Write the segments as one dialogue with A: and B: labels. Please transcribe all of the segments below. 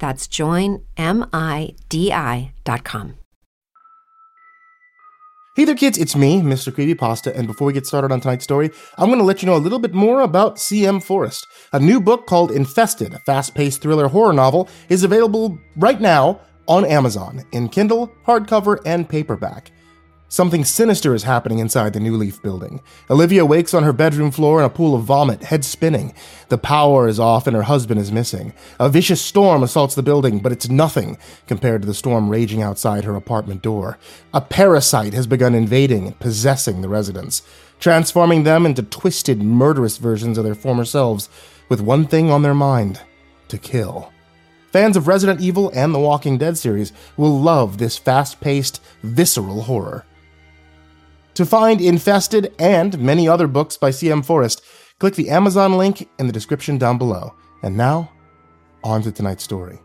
A: That's joinmidi.com.
B: Hey there, kids, it's me, Mr. Creepypasta, and before we get started on tonight's story, I'm going to let you know a little bit more about C.M. Forrest. A new book called Infested, a fast paced thriller horror novel, is available right now on Amazon in Kindle, hardcover, and paperback. Something sinister is happening inside the New Leaf building. Olivia wakes on her bedroom floor in a pool of vomit, head spinning. The power is off and her husband is missing. A vicious storm assaults the building, but it's nothing compared to the storm raging outside her apartment door. A parasite has begun invading and possessing the residents, transforming them into twisted, murderous versions of their former selves, with one thing on their mind to kill. Fans of Resident Evil and the Walking Dead series will love this fast paced, visceral horror. To find Infested and many other books by C.M. Forrest, click the Amazon link in the description down below. And now, on to tonight's story.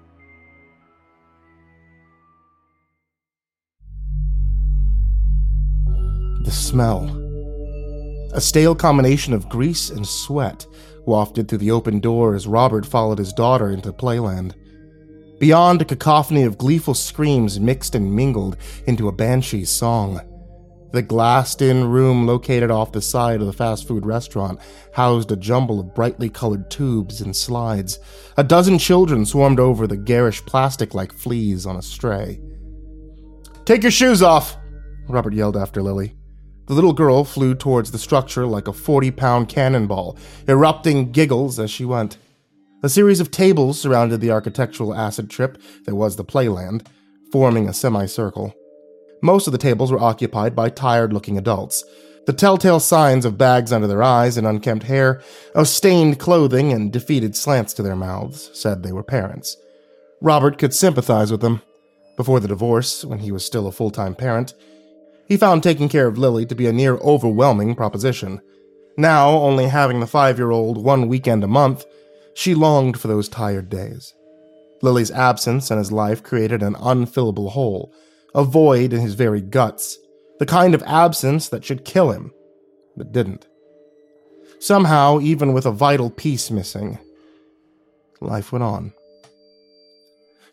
B: The smell. A stale combination of grease and sweat wafted through the open door as Robert followed his daughter into playland. Beyond, a cacophony of gleeful screams mixed and mingled into a banshee's song. The glassed in room located off the side of the fast food restaurant housed a jumble of brightly colored tubes and slides. A dozen children swarmed over the garish plastic like fleas on a stray. Take your shoes off! Robert yelled after Lily. The little girl flew towards the structure like a 40 pound cannonball, erupting giggles as she went. A series of tables surrounded the architectural acid trip that was the playland, forming a semicircle. Most of the tables were occupied by tired looking adults. The telltale signs of bags under their eyes and unkempt hair, of stained clothing and defeated slants to their mouths, said they were parents. Robert could sympathize with them. Before the divorce, when he was still a full time parent, he found taking care of Lily to be a near overwhelming proposition. Now, only having the five year old one weekend a month, she longed for those tired days. Lily's absence in his life created an unfillable hole, a void in his very guts, the kind of absence that should kill him, but didn't. Somehow, even with a vital piece missing, life went on.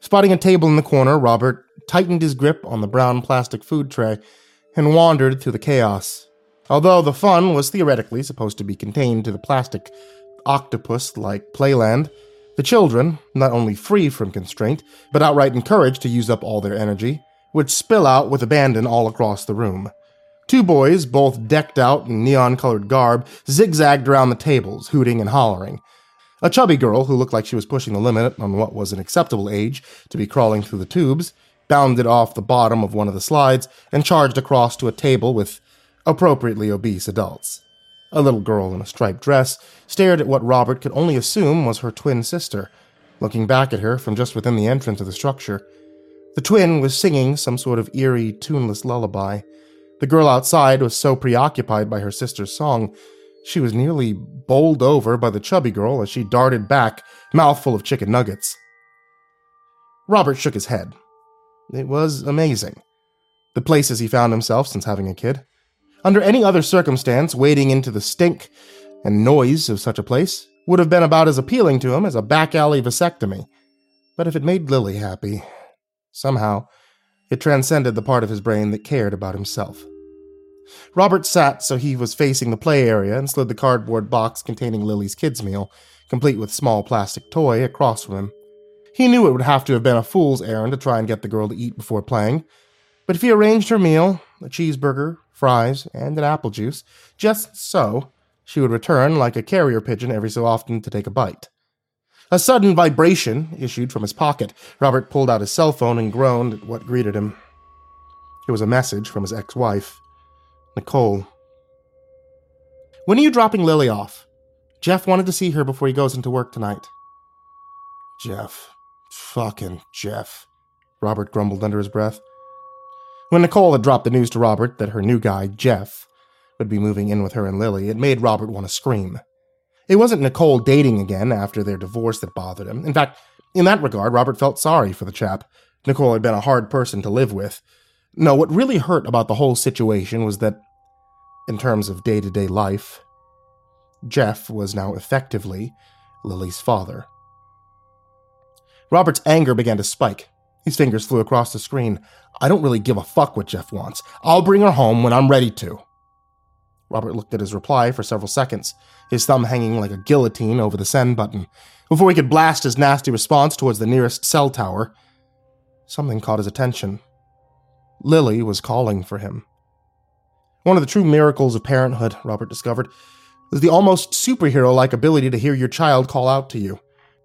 B: Spotting a table in the corner, Robert tightened his grip on the brown plastic food tray and wandered through the chaos. Although the fun was theoretically supposed to be contained to the plastic octopus like playland, the children, not only free from constraint, but outright encouraged to use up all their energy, would spill out with abandon all across the room. Two boys, both decked out in neon colored garb, zigzagged around the tables, hooting and hollering. A chubby girl, who looked like she was pushing the limit on what was an acceptable age to be crawling through the tubes, bounded off the bottom of one of the slides and charged across to a table with appropriately obese adults. A little girl in a striped dress stared at what Robert could only assume was her twin sister, looking back at her from just within the entrance of the structure. The twin was singing some sort of eerie, tuneless lullaby. The girl outside was so preoccupied by her sister's song, she was nearly bowled over by the chubby girl as she darted back, mouthful of chicken nuggets. Robert shook his head. It was amazing. The places he found himself since having a kid. Under any other circumstance, wading into the stink and noise of such a place would have been about as appealing to him as a back alley vasectomy. But if it made Lily happy, somehow, it transcended the part of his brain that cared about himself. Robert sat so he was facing the play area and slid the cardboard box containing Lily's kids' meal, complete with small plastic toy, across from him. He knew it would have to have been a fool's errand to try and get the girl to eat before playing, But if he arranged her meal, a cheeseburger, fries, and an apple juice, just so, she would return like a carrier pigeon every so often to take a bite. A sudden vibration issued from his pocket. Robert pulled out his cell phone and groaned at what greeted him. It was a message from his ex wife, Nicole. When are you dropping Lily off? Jeff wanted to see her before he goes into work tonight. Jeff. Fucking Jeff. Robert grumbled under his breath. When Nicole had dropped the news to Robert that her new guy, Jeff, would be moving in with her and Lily, it made Robert want to scream. It wasn't Nicole dating again after their divorce that bothered him. In fact, in that regard, Robert felt sorry for the chap. Nicole had been a hard person to live with. No, what really hurt about the whole situation was that, in terms of day to day life, Jeff was now effectively Lily's father. Robert's anger began to spike. His fingers flew across the screen. I don't really give a fuck what Jeff wants. I'll bring her home when I'm ready to. Robert looked at his reply for several seconds, his thumb hanging like a guillotine over the send button. Before he could blast his nasty response towards the nearest cell tower, something caught his attention. Lily was calling for him. One of the true miracles of parenthood, Robert discovered, was the almost superhero like ability to hear your child call out to you.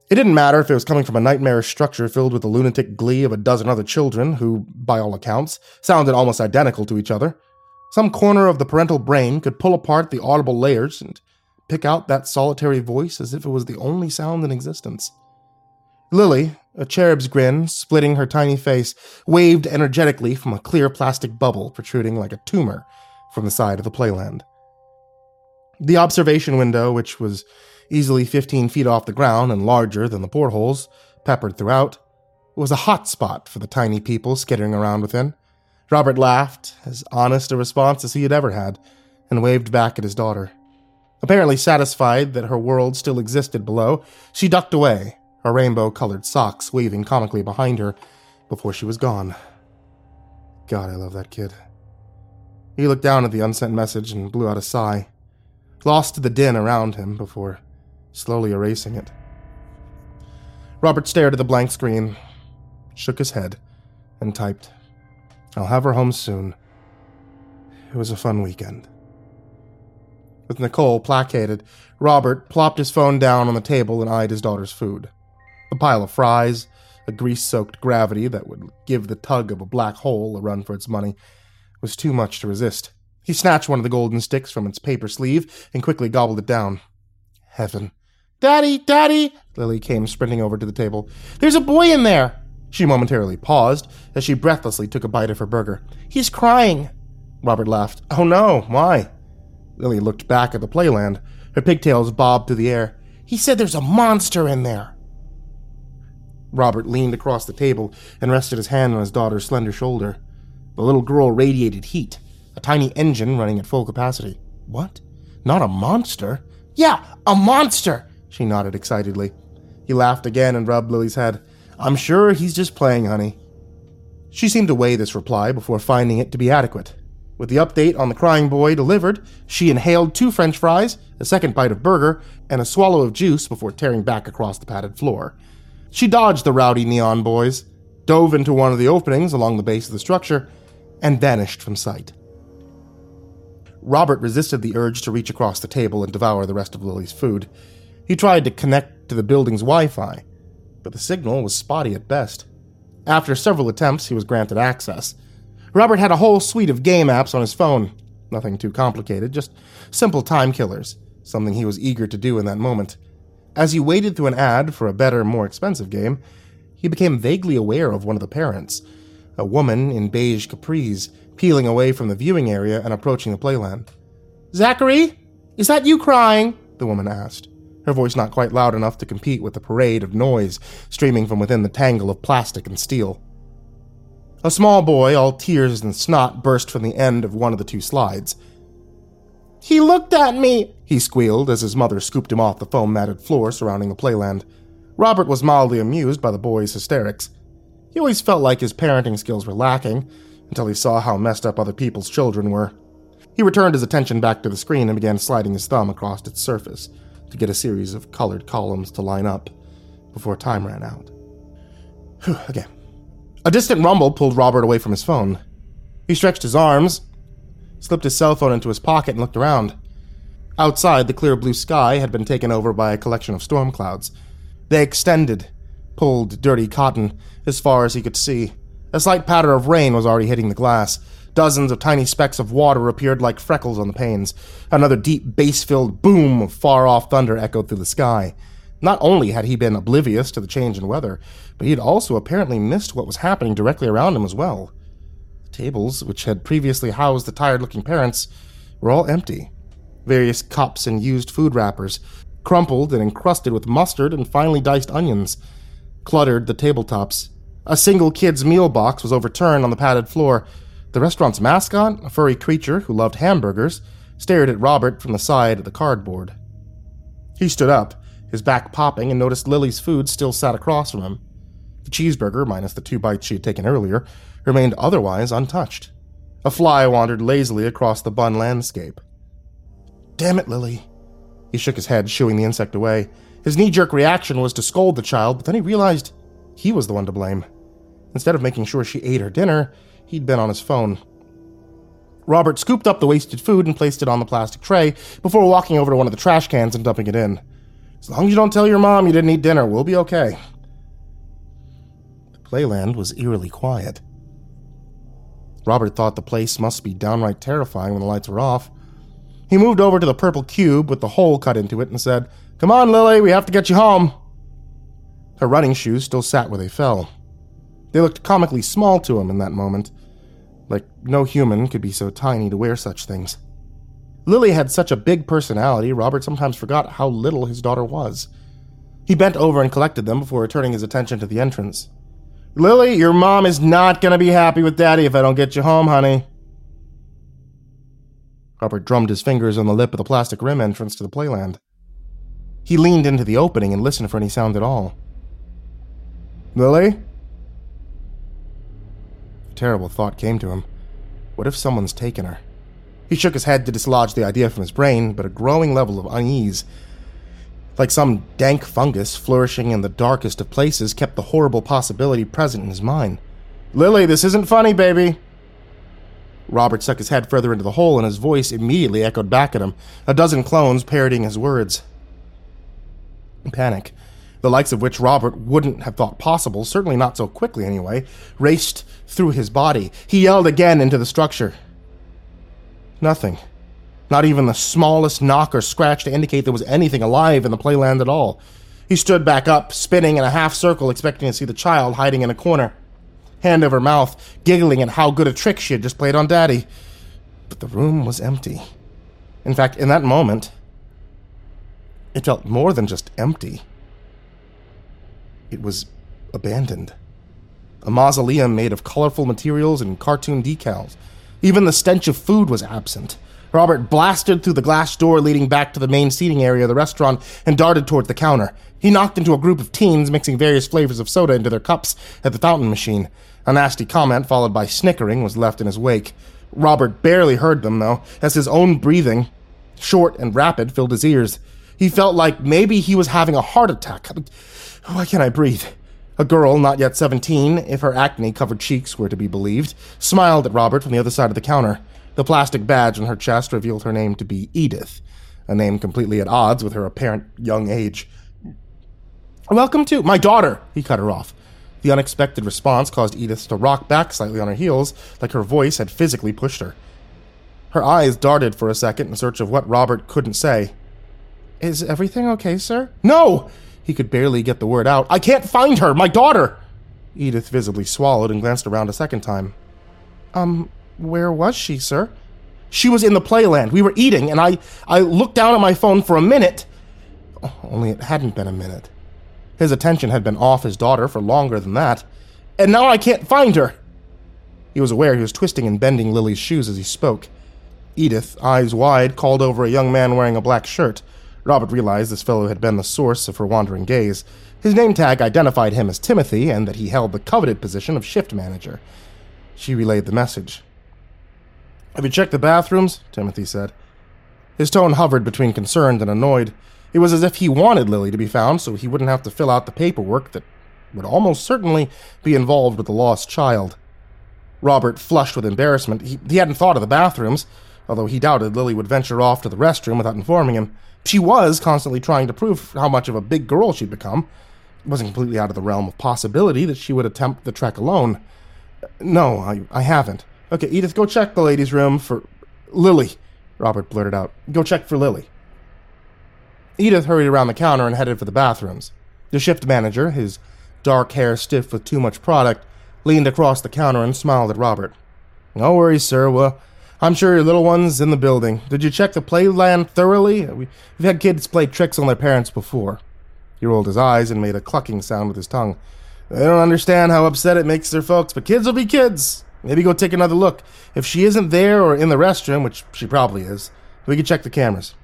B: It didn't matter if it was coming from a nightmarish structure filled with the lunatic glee of a dozen other children who, by all accounts, sounded almost identical to each other. Some corner of the parental brain could pull apart the audible layers and pick out that solitary voice as if it was the only sound in existence. Lily, a cherub's grin splitting her tiny face, waved energetically from a clear plastic bubble protruding like a tumor from the side of the playland. The observation window, which was easily 15 feet off the ground and larger than the portholes, peppered throughout, was a hot spot for the tiny people skittering around within. Robert laughed, as honest a response as he had ever had, and waved back at his daughter. Apparently satisfied that her world still existed below, she ducked away, her rainbow colored socks waving comically behind her before she was gone. God, I love that kid. He looked down at the unsent message and blew out a sigh, lost to the din around him before slowly erasing it. Robert stared at the blank screen, shook his head, and typed, I'll have her home soon. It was a fun weekend. With Nicole placated, Robert plopped his phone down on the table and eyed his daughter's food. A pile of fries, a grease soaked gravity that would give the tug of a black hole a run for its money, was too much to resist. He snatched one of the golden sticks from its paper sleeve and quickly gobbled it down. Heaven. Daddy, Daddy! Lily came sprinting over to the table. There's a boy in there! She momentarily paused as she breathlessly took a bite of her burger. He's crying. Robert laughed. Oh no, why? Lily looked back at the playland. Her pigtails bobbed through the air. He said there's a monster in there. Robert leaned across the table and rested his hand on his daughter's slender shoulder. The little girl radiated heat, a tiny engine running at full capacity. What? Not a monster? Yeah, a monster! She nodded excitedly. He laughed again and rubbed Lily's head. I'm sure he's just playing, honey. She seemed to weigh this reply before finding it to be adequate. With the update on the crying boy delivered, she inhaled two french fries, a second bite of burger, and a swallow of juice before tearing back across the padded floor. She dodged the rowdy neon boys, dove into one of the openings along the base of the structure, and vanished from sight. Robert resisted the urge to reach across the table and devour the rest of Lily's food. He tried to connect to the building's Wi Fi, but the signal was spotty at best. After several attempts, he was granted access. Robert had a whole suite of game apps on his phone. Nothing too complicated, just simple time killers, something he was eager to do in that moment. As he waded through an ad for a better, more expensive game, he became vaguely aware of one of the parents, a woman in beige capris, peeling away from the viewing area and approaching the playland. Zachary? Is that you crying? the woman asked her voice not quite loud enough to compete with the parade of noise streaming from within the tangle of plastic and steel. A small boy, all tears and snot, burst from the end of one of the two slides. He looked at me, he squealed as his mother scooped him off the foam matted floor surrounding the playland. Robert was mildly amused by the boy's hysterics. He always felt like his parenting skills were lacking until he saw how messed up other people's children were. He returned his attention back to the screen and began sliding his thumb across its surface to get a series of colored columns to line up before time ran out. Whew, okay. A distant rumble pulled Robert away from his phone. He stretched his arms, slipped his cell phone into his pocket, and looked around. Outside, the clear blue sky had been taken over by a collection of storm clouds. They extended, pulled dirty cotton as far as he could see. A slight patter of rain was already hitting the glass. Dozens of tiny specks of water appeared like freckles on the panes. Another deep, bass filled boom of far off thunder echoed through the sky. Not only had he been oblivious to the change in weather, but he had also apparently missed what was happening directly around him as well. The tables, which had previously housed the tired looking parents, were all empty. Various cups and used food wrappers, crumpled and encrusted with mustard and finely diced onions, cluttered the tabletops. A single kid's meal box was overturned on the padded floor. The restaurant's mascot, a furry creature who loved hamburgers, stared at Robert from the side of the cardboard. He stood up his back popping, and noticed Lily's food still sat across from him. The cheeseburger, minus the two bites she had taken earlier, remained otherwise untouched. A fly wandered lazily across the bun landscape. Damn it, Lily. He shook his head, shooing the insect away. His knee jerk reaction was to scold the child, but then he realized he was the one to blame. Instead of making sure she ate her dinner, he'd been on his phone. Robert scooped up the wasted food and placed it on the plastic tray before walking over to one of the trash cans and dumping it in. As long as you don't tell your mom you didn't eat dinner, we'll be okay. The playland was eerily quiet. Robert thought the place must be downright terrifying when the lights were off. He moved over to the purple cube with the hole cut into it and said, Come on, Lily, we have to get you home. Her running shoes still sat where they fell. They looked comically small to him in that moment, like no human could be so tiny to wear such things. Lily had such a big personality, Robert sometimes forgot how little his daughter was. He bent over and collected them before turning his attention to the entrance. Lily, your mom is not going to be happy with Daddy if I don't get you home, honey. Robert drummed his fingers on the lip of the plastic rim entrance to the playland. He leaned into the opening and listened for any sound at all. Lily? Terrible thought came to him. What if someone's taken her? He shook his head to dislodge the idea from his brain, but a growing level of unease, like some dank fungus flourishing in the darkest of places, kept the horrible possibility present in his mind. Lily, this isn't funny, baby. Robert stuck his head further into the hole, and his voice immediately echoed back at him, a dozen clones parroting his words. Panic, the likes of which Robert wouldn't have thought possible, certainly not so quickly anyway, raced through his body. He yelled again into the structure. Nothing. Not even the smallest knock or scratch to indicate there was anything alive in the playland at all. He stood back up, spinning in a half circle, expecting to see the child hiding in a corner, hand over mouth, giggling at how good a trick she had just played on Daddy. But the room was empty. In fact, in that moment, it felt more than just empty. It was abandoned. A mausoleum made of colorful materials and cartoon decals. Even the stench of food was absent. Robert blasted through the glass door leading back to the main seating area of the restaurant and darted toward the counter. He knocked into a group of teens mixing various flavors of soda into their cups at the fountain machine. A nasty comment, followed by snickering, was left in his wake. Robert barely heard them, though, as his own breathing, short and rapid, filled his ears. He felt like maybe he was having a heart attack. Why can't I breathe? A girl, not yet 17, if her acne covered cheeks were to be believed, smiled at Robert from the other side of the counter. The plastic badge on her chest revealed her name to be Edith, a name completely at odds with her apparent young age. Welcome to my daughter, he cut her off. The unexpected response caused Edith to rock back slightly on her heels, like her voice had physically pushed her. Her eyes darted for a second in search of what Robert couldn't say. Is everything okay, sir? No! He could barely get the word out. I can't find her! My daughter! Edith visibly swallowed and glanced around a second time. Um, where was she, sir? She was in the playland. We were eating, and I, I looked down at my phone for a minute. Oh, only it hadn't been a minute. His attention had been off his daughter for longer than that. And now I can't find her! He was aware he was twisting and bending Lily's shoes as he spoke. Edith, eyes wide, called over a young man wearing a black shirt. Robert realized this fellow had been the source of her wandering gaze. His name tag identified him as Timothy and that he held the coveted position of shift manager. She relayed the message. Have you checked the bathrooms? Timothy said. His tone hovered between concerned and annoyed. It was as if he wanted Lily to be found so he wouldn't have to fill out the paperwork that would almost certainly be involved with the lost child. Robert flushed with embarrassment. He, he hadn't thought of the bathrooms, although he doubted Lily would venture off to the restroom without informing him. She was constantly trying to prove how much of a big girl she'd become. It wasn't completely out of the realm of possibility that she would attempt the trek alone. No, I, I haven't. Okay, Edith, go check the ladies' room for. Lily, Robert blurted out. Go check for Lily. Edith hurried around the counter and headed for the bathrooms. The shift manager, his dark hair stiff with too much product, leaned across the counter and smiled at Robert. No worries, sir. Well, I'm sure your little one's in the building. Did you check the playland thoroughly? We've had kids play tricks on their parents before. He rolled his eyes and made a clucking sound with his tongue. They don't understand how upset it makes their folks, but kids will be kids. Maybe go take another look. If she isn't there or in the restroom, which she probably is, we can check the cameras.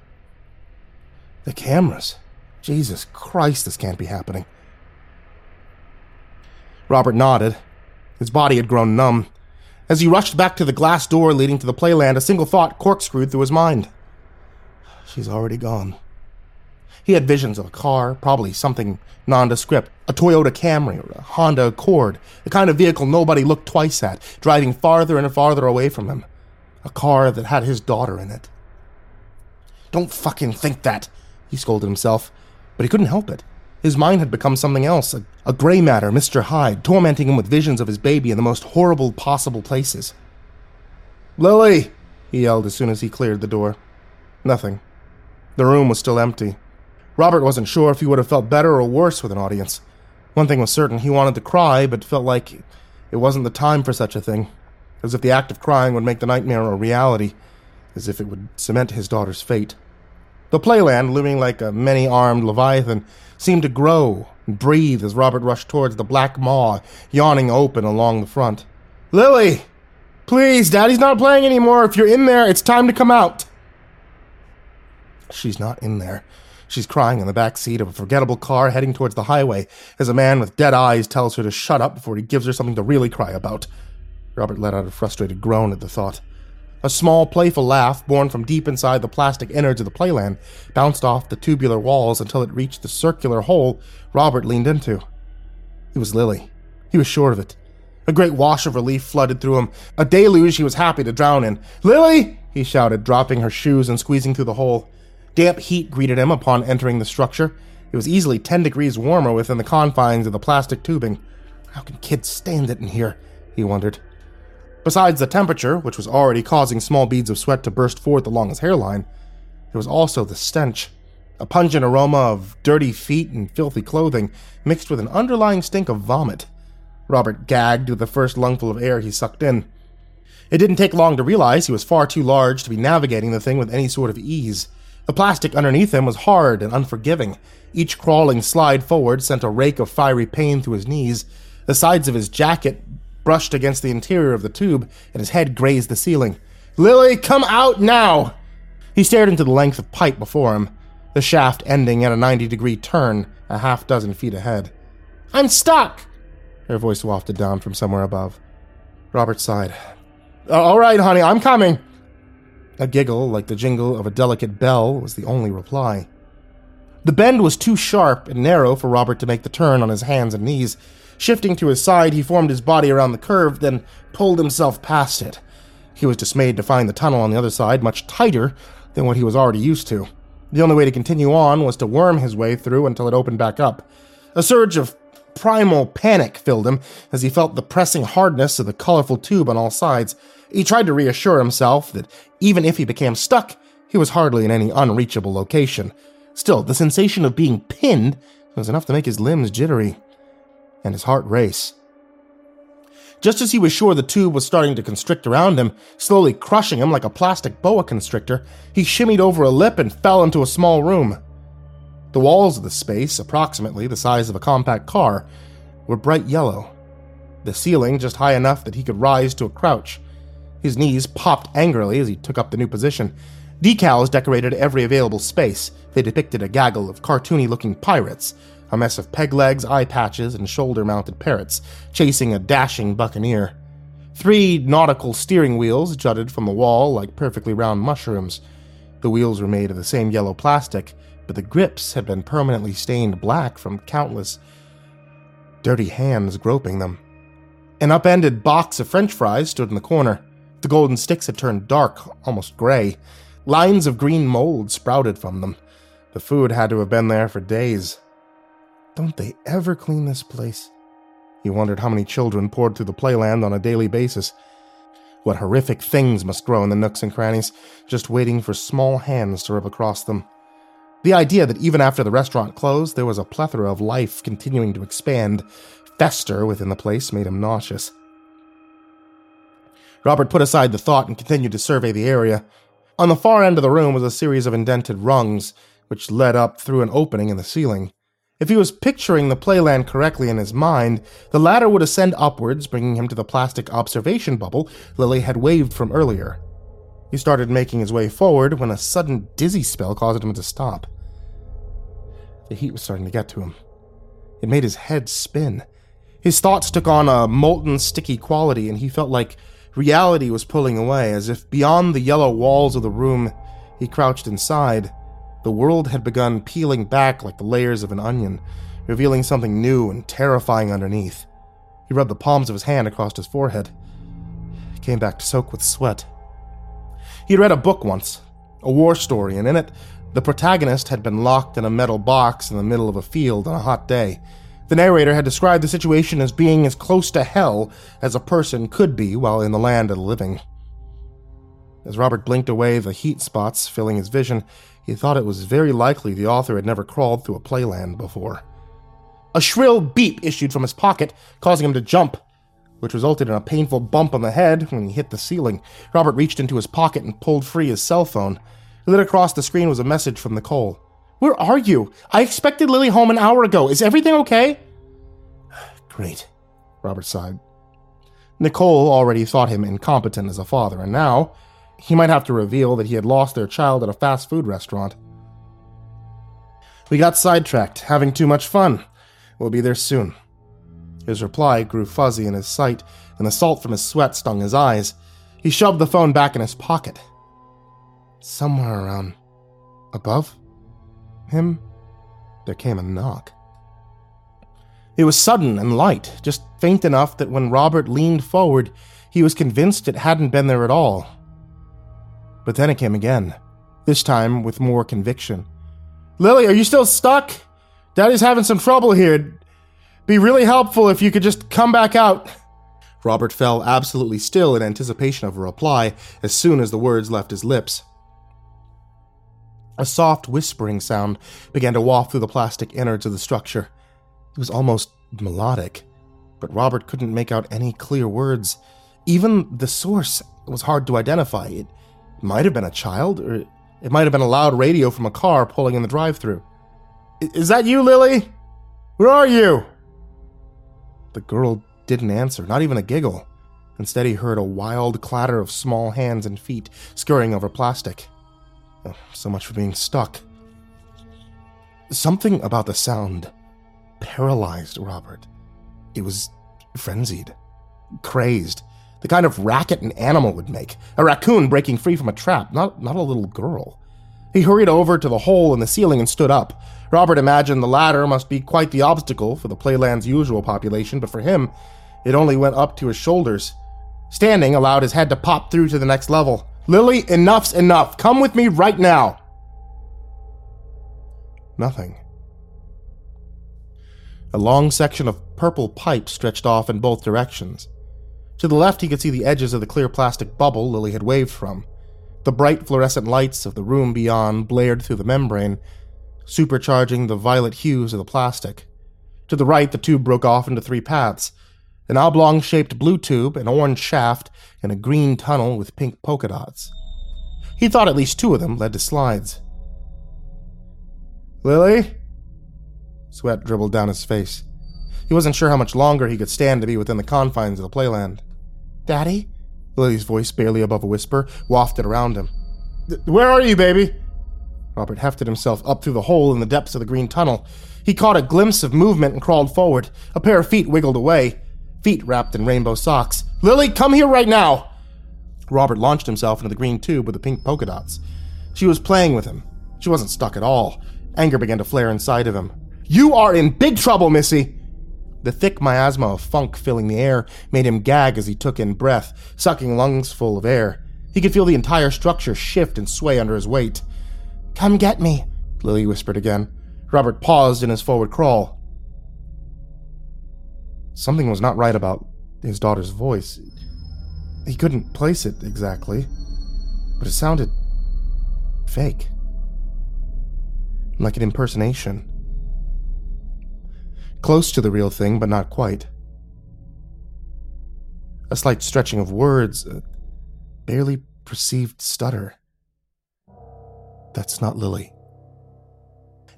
B: The cameras? Jesus Christ, this can't be happening. Robert nodded. His body had grown numb. As he rushed back to the glass door leading to the playland, a single thought corkscrewed through his mind. She's already gone. He had visions of a car, probably something nondescript, a Toyota Camry or a Honda Accord, the kind of vehicle nobody looked twice at, driving farther and farther away from him. A car that had his daughter in it. Don't fucking think that, he scolded himself, but he couldn't help it. His mind had become something else, a, a gray matter, Mr. Hyde, tormenting him with visions of his baby in the most horrible possible places. Lily! he yelled as soon as he cleared the door. Nothing. The room was still empty. Robert wasn't sure if he would have felt better or worse with an audience. One thing was certain he wanted to cry, but felt like it wasn't the time for such a thing. As if the act of crying would make the nightmare a reality, as if it would cement his daughter's fate. The playland, looming like a many armed leviathan, seemed to grow and breathe as Robert rushed towards the black maw yawning open along the front. Lily! Please, Daddy's not playing anymore. If you're in there, it's time to come out. She's not in there. She's crying in the back seat of a forgettable car heading towards the highway as a man with dead eyes tells her to shut up before he gives her something to really cry about. Robert let out a frustrated groan at the thought. A small, playful laugh, born from deep inside the plastic innards of the playland, bounced off the tubular walls until it reached the circular hole Robert leaned into. It was Lily. He was sure of it. A great wash of relief flooded through him, a deluge he was happy to drown in. Lily! he shouted, dropping her shoes and squeezing through the hole. Damp heat greeted him upon entering the structure. It was easily 10 degrees warmer within the confines of the plastic tubing. How can kids stand it in here? he wondered. Besides the temperature, which was already causing small beads of sweat to burst forth along his hairline, there was also the stench. A pungent aroma of dirty feet and filthy clothing, mixed with an underlying stink of vomit. Robert gagged with the first lungful of air he sucked in. It didn't take long to realize he was far too large to be navigating the thing with any sort of ease. The plastic underneath him was hard and unforgiving. Each crawling slide forward sent a rake of fiery pain through his knees. The sides of his jacket brushed against the interior of the tube, and his head grazed the ceiling. Lily, come out now! He stared into the length of pipe before him, the shaft ending at a 90 degree turn a half dozen feet ahead. I'm stuck! Her voice wafted down from somewhere above. Robert sighed. All right, honey, I'm coming. A giggle, like the jingle of a delicate bell, was the only reply. The bend was too sharp and narrow for Robert to make the turn on his hands and knees, Shifting to his side, he formed his body around the curve, then pulled himself past it. He was dismayed to find the tunnel on the other side much tighter than what he was already used to. The only way to continue on was to worm his way through until it opened back up. A surge of primal panic filled him as he felt the pressing hardness of the colorful tube on all sides. He tried to reassure himself that even if he became stuck, he was hardly in any unreachable location. Still, the sensation of being pinned was enough to make his limbs jittery and his heart race. Just as he was sure the tube was starting to constrict around him, slowly crushing him like a plastic boa constrictor, he shimmied over a lip and fell into a small room. The walls of the space, approximately the size of a compact car, were bright yellow. The ceiling just high enough that he could rise to a crouch. His knees popped angrily as he took up the new position. Decals decorated every available space. They depicted a gaggle of cartoony looking pirates, a mess of peg legs, eye patches, and shoulder mounted parrots, chasing a dashing buccaneer. Three nautical steering wheels jutted from the wall like perfectly round mushrooms. The wheels were made of the same yellow plastic, but the grips had been permanently stained black from countless dirty hands groping them. An upended box of french fries stood in the corner. The golden sticks had turned dark, almost gray. Lines of green mold sprouted from them. The food had to have been there for days. Don't they ever clean this place? He wondered how many children poured through the playland on a daily basis. What horrific things must grow in the nooks and crannies, just waiting for small hands to rip across them. The idea that even after the restaurant closed, there was a plethora of life continuing to expand, fester within the place made him nauseous. Robert put aside the thought and continued to survey the area. On the far end of the room was a series of indented rungs, which led up through an opening in the ceiling. If he was picturing the playland correctly in his mind, the ladder would ascend upwards, bringing him to the plastic observation bubble Lily had waved from earlier. He started making his way forward when a sudden dizzy spell caused him to stop. The heat was starting to get to him. It made his head spin. His thoughts took on a molten, sticky quality, and he felt like reality was pulling away, as if beyond the yellow walls of the room he crouched inside, the world had begun peeling back like the layers of an onion, revealing something new and terrifying underneath. He rubbed the palms of his hand across his forehead. He came back to soak with sweat. He had read a book once, a war story, and in it, the protagonist had been locked in a metal box in the middle of a field on a hot day. The narrator had described the situation as being as close to hell as a person could be while in the land of the living. As Robert blinked away the heat spots filling his vision, he thought it was very likely the author had never crawled through a playland before. A shrill beep issued from his pocket, causing him to jump, which resulted in a painful bump on the head when he hit the ceiling. Robert reached into his pocket and pulled free his cell phone. Lit across the screen was a message from Nicole. Where are you? I expected Lily home an hour ago. Is everything okay? Great, Robert sighed. Nicole already thought him incompetent as a father, and now he might have to reveal that he had lost their child at a fast food restaurant. We got sidetracked, having too much fun. We'll be there soon. His reply grew fuzzy in his sight, and the salt from his sweat stung his eyes. He shoved the phone back in his pocket. Somewhere around above him, there came a knock. It was sudden and light, just faint enough that when Robert leaned forward, he was convinced it hadn't been there at all. But then it came again, this time with more conviction. Lily, are you still stuck? Daddy's having some trouble here. It'd be really helpful if you could just come back out. Robert fell absolutely still in anticipation of a reply as soon as the words left his lips. A soft whispering sound began to waft through the plastic innards of the structure. It was almost melodic, but Robert couldn't make out any clear words. Even the source was hard to identify. It might have been a child, or it might have been a loud radio from a car pulling in the drive through. Is that you, Lily? Where are you? The girl didn't answer, not even a giggle. Instead, he heard a wild clatter of small hands and feet scurrying over plastic. Oh, so much for being stuck. Something about the sound paralyzed Robert. It was frenzied, crazed, the kind of racket an animal would make. A raccoon breaking free from a trap, not, not a little girl. He hurried over to the hole in the ceiling and stood up. Robert imagined the ladder must be quite the obstacle for the playland's usual population, but for him, it only went up to his shoulders. Standing allowed his head to pop through to the next level. Lily, enough's enough. Come with me right now. Nothing. A long section of purple pipe stretched off in both directions. To the left, he could see the edges of the clear plastic bubble Lily had waved from. The bright fluorescent lights of the room beyond blared through the membrane, supercharging the violet hues of the plastic. To the right, the tube broke off into three paths an oblong shaped blue tube, an orange shaft, and a green tunnel with pink polka dots. He thought at least two of them led to slides. Lily? Sweat dribbled down his face. He wasn't sure how much longer he could stand to be within the confines of the playland. Daddy? Lily's voice, barely above a whisper, wafted around him. Where are you, baby? Robert hefted himself up through the hole in the depths of the green tunnel. He caught a glimpse of movement and crawled forward. A pair of feet wiggled away, feet wrapped in rainbow socks. Lily, come here right now! Robert launched himself into the green tube with the pink polka dots. She was playing with him. She wasn't stuck at all. Anger began to flare inside of him. You are in big trouble, Missy! The thick miasma of funk filling the air made him gag as he took in breath, sucking lungs full of air. He could feel the entire structure shift and sway under his weight. Come get me, Lily whispered again. Robert paused in his forward crawl. Something was not right about his daughter's voice. He couldn't place it exactly, but it sounded fake. Like an impersonation. Close to the real thing, but not quite. A slight stretching of words, a barely perceived stutter. That's not Lily.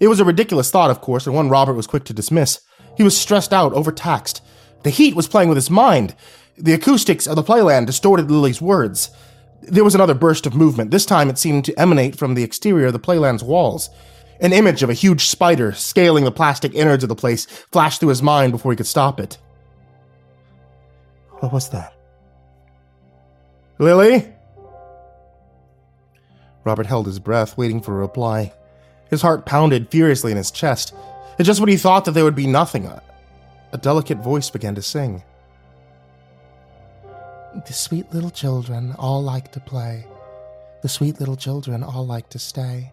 B: It was a ridiculous thought, of course, and one Robert was quick to dismiss. He was stressed out, overtaxed. The heat was playing with his mind. The acoustics of the playland distorted Lily's words. There was another burst of movement. This time it seemed to emanate from the exterior of the playland's walls. An image of a huge spider scaling the plastic innards of the place flashed through his mind before he could stop it. What was that? Lily? Robert held his breath, waiting for a reply. His heart pounded furiously in his chest. And just when he thought that there would be nothing, a, a delicate voice began to sing. The sweet little children all like to play. The sweet little children all like to stay.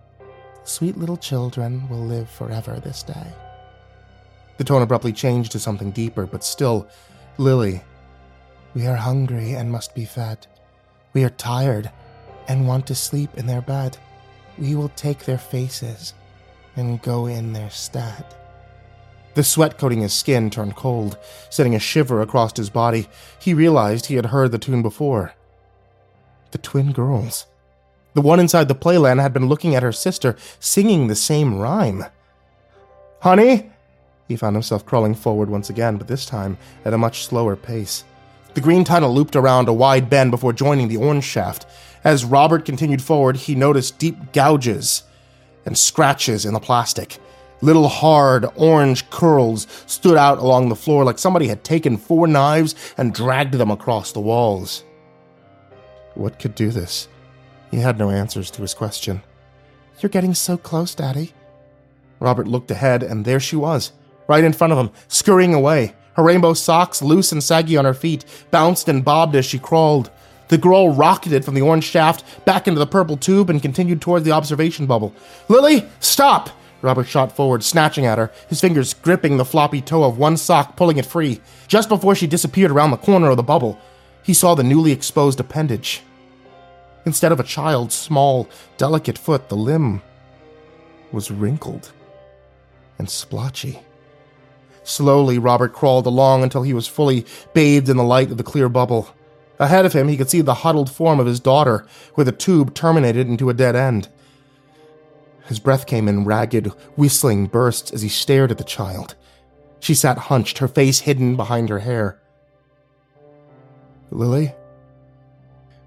B: Sweet little children will live forever this day. The tone abruptly changed to something deeper, but still, Lily. We are hungry and must be fed. We are tired and want to sleep in their bed. We will take their faces and go in their stead. The sweat coating his skin turned cold, sending a shiver across his body. He realized he had heard the tune before. The twin girls. The one inside the playland had been looking at her sister, singing the same rhyme. Honey? He found himself crawling forward once again, but this time at a much slower pace. The green tunnel looped around a wide bend before joining the orange shaft. As Robert continued forward, he noticed deep gouges and scratches in the plastic. Little hard orange curls stood out along the floor like somebody had taken four knives and dragged them across the walls. What could do this? He had no answers to his question. You're getting so close, Daddy. Robert looked ahead, and there she was, right in front of him, scurrying away. Her rainbow socks, loose and saggy on her feet, bounced and bobbed as she crawled. The girl rocketed from the orange shaft back into the purple tube and continued toward the observation bubble. Lily, stop! Robert shot forward, snatching at her, his fingers gripping the floppy toe of one sock, pulling it free. Just before she disappeared around the corner of the bubble, he saw the newly exposed appendage. Instead of a child's small, delicate foot, the limb was wrinkled and splotchy. Slowly, Robert crawled along until he was fully bathed in the light of the clear bubble. Ahead of him, he could see the huddled form of his daughter, where the tube terminated into a dead end. His breath came in ragged, whistling bursts as he stared at the child. She sat hunched, her face hidden behind her hair. Lily?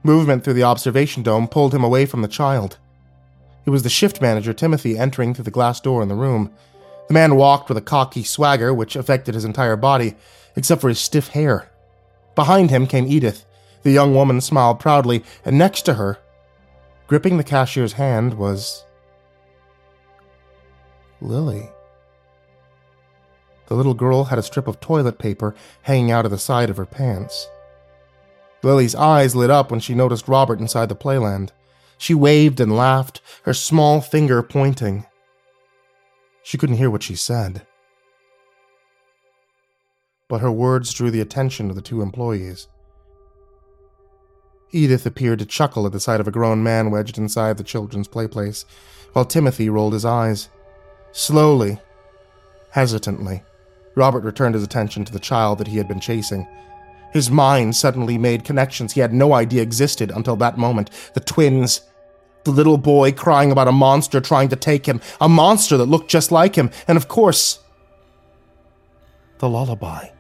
B: Movement through the observation dome pulled him away from the child. It was the shift manager, Timothy, entering through the glass door in the room. The man walked with a cocky swagger which affected his entire body, except for his stiff hair. Behind him came Edith. The young woman smiled proudly, and next to her, gripping the cashier's hand, was Lily. The little girl had a strip of toilet paper hanging out of the side of her pants. Lily's eyes lit up when she noticed Robert inside the playland. She waved and laughed, her small finger pointing. She couldn't hear what she said. But her words drew the attention of the two employees. Edith appeared to chuckle at the sight of a grown man wedged inside the children's playplace, while Timothy rolled his eyes. Slowly, hesitantly, Robert returned his attention to the child that he had been chasing. His mind suddenly made connections he had no idea existed until that moment. The twins. The little boy crying about a monster trying to take him, a monster that looked just like him, and of course, the lullaby.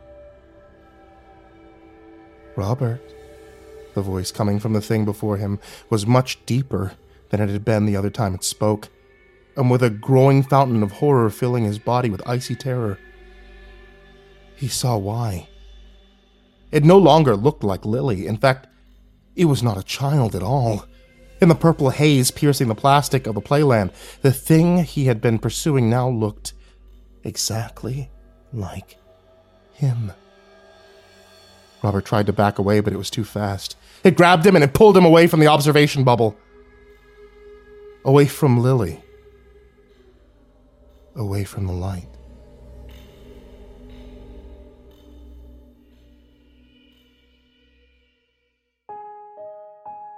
B: Robert, the voice coming from the thing before him, was much deeper than it had been the other time it spoke and with a growing fountain of horror filling his body with icy terror. He saw why. It no longer looked like Lily. In fact, it was not a child at all. In the purple haze piercing the plastic of the playland, the thing he had been pursuing now looked exactly like him. Robert tried to back away, but it was too fast. It grabbed him and it pulled him away from the observation bubble. Away from Lily. Away from the light.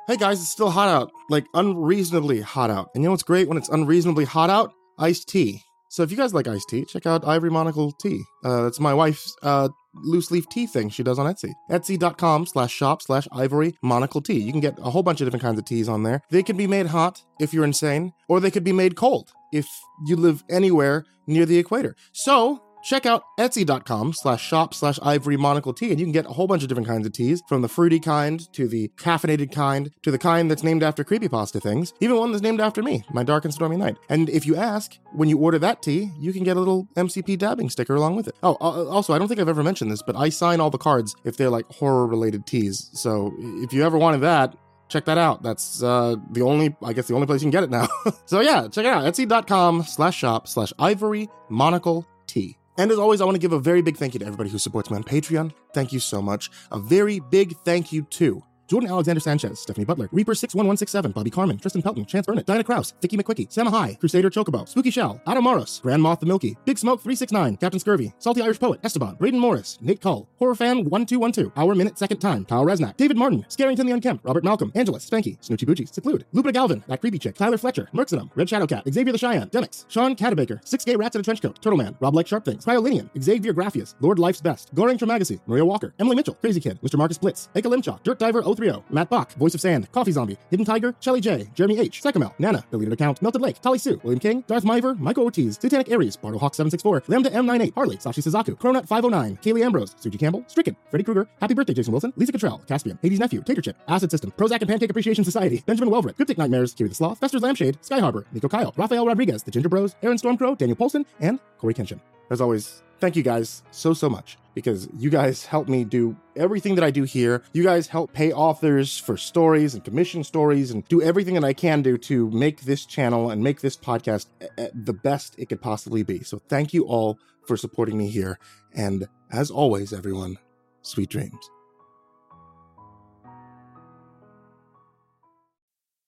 B: Hey guys, it's still hot out. Like unreasonably hot out. And you know what's great when it's unreasonably hot out? Iced tea. So if you guys like iced tea, check out Ivory Monocle Tea. Uh, it's my wife's uh, loose leaf tea thing she does on Etsy. Etsy.com slash shop slash ivory monocle tea. You can get a whole bunch of different kinds of teas on there. They can be made hot if you're insane, or they could be made cold if you live anywhere near the equator. So check out etsy.com slash shop slash ivory monocle tea and you can get a whole bunch of different kinds of teas from the fruity kind to the caffeinated kind to the kind that's named after creepypasta things even one that's named after me my dark and stormy night and if you ask when you order that tea you can get a little mcp dabbing sticker along with it oh uh, also i don't think i've ever mentioned this but i sign all the cards if they're like horror related teas so if you ever wanted that check that out. That's uh, the only, I guess, the only place you can get it now. so yeah, check it out. Etsy.com slash shop slash ivory monocle tea. And as always, I want to give a very big thank you to everybody who supports me on Patreon. Thank you so much. A very big thank you to Jordan Alexander Sanchez, Stephanie Butler, Reaper 61167, Bobby Carmen, Tristan Pelton, Chance Burnett, Diana Kraus, Vicky McQuickie, Sam High, Crusader Chocobo, Spooky Shell, Adam Moros, Grand Moth the Milky, Big Smoke 369, Captain Scurvy, Salty Irish Poet, Esteban, Braden Morris, Nate Cull, Horror Fan 1212, Our Minute Second Time, Kyle Resnack, David Martin, Scarrington the Unkempt, Robert Malcolm, Angelus, Spanky, Snoochie Boochie, Seclude, Lupita Galvin, That Creepy Chick, Tyler Fletcher, Merxenum, Red Shadow Cat, Xavier the Cheyenne, Demix, Sean Catabaker, Six Gay Rats in a Trench Coat, Turtle Man, Rob Like Sharp Things, Cryolinian, Xavier Graphius, Lord Life's Best, Goring Tramagasi, Maria Walker, Emily Mitchell, Crazy Kid, Mr. Marcus Blitz, Eka Limchok, Dirt Diver 030, Matt Bach, Voice of Sand, Coffee Zombie, Hidden Tiger, Shelly J, Jeremy H, Psychomel, Nana, Deleted Account, Melted Lake, Tali Sue, William King, Darth Miver, Michael Ortiz, Titanic Aries, Bardo Hawk 764, Lambda M98, Harley, Sashi Suzaku, Cronut 509, Kaylee Ambrose, Suji Campbell, Stricken, Freddy Krueger, Happy Birthday Jason Wilson, Lisa Cottrell, Caspian, Hades Nephew, Tater Chip, Acid System, Prozac and Pancake Appreciation Society, Benjamin Welvert, Cryptic Nightmares, Kiri the Sloth, Fester's Lampshade, Sky Harbor, Nico Kyle, Rafael Rodriguez, The Ginger Bros, Aaron Stormcrow, Daniel Polson, and Corey Kenshin. As always, thank you guys so, so much because you guys help me do everything that I do here. You guys help pay authors for stories and commission stories and do everything that I can do to make this channel and make this podcast eh, eh, the best it could possibly be. So thank you all for supporting me here. And as always, everyone, sweet dreams.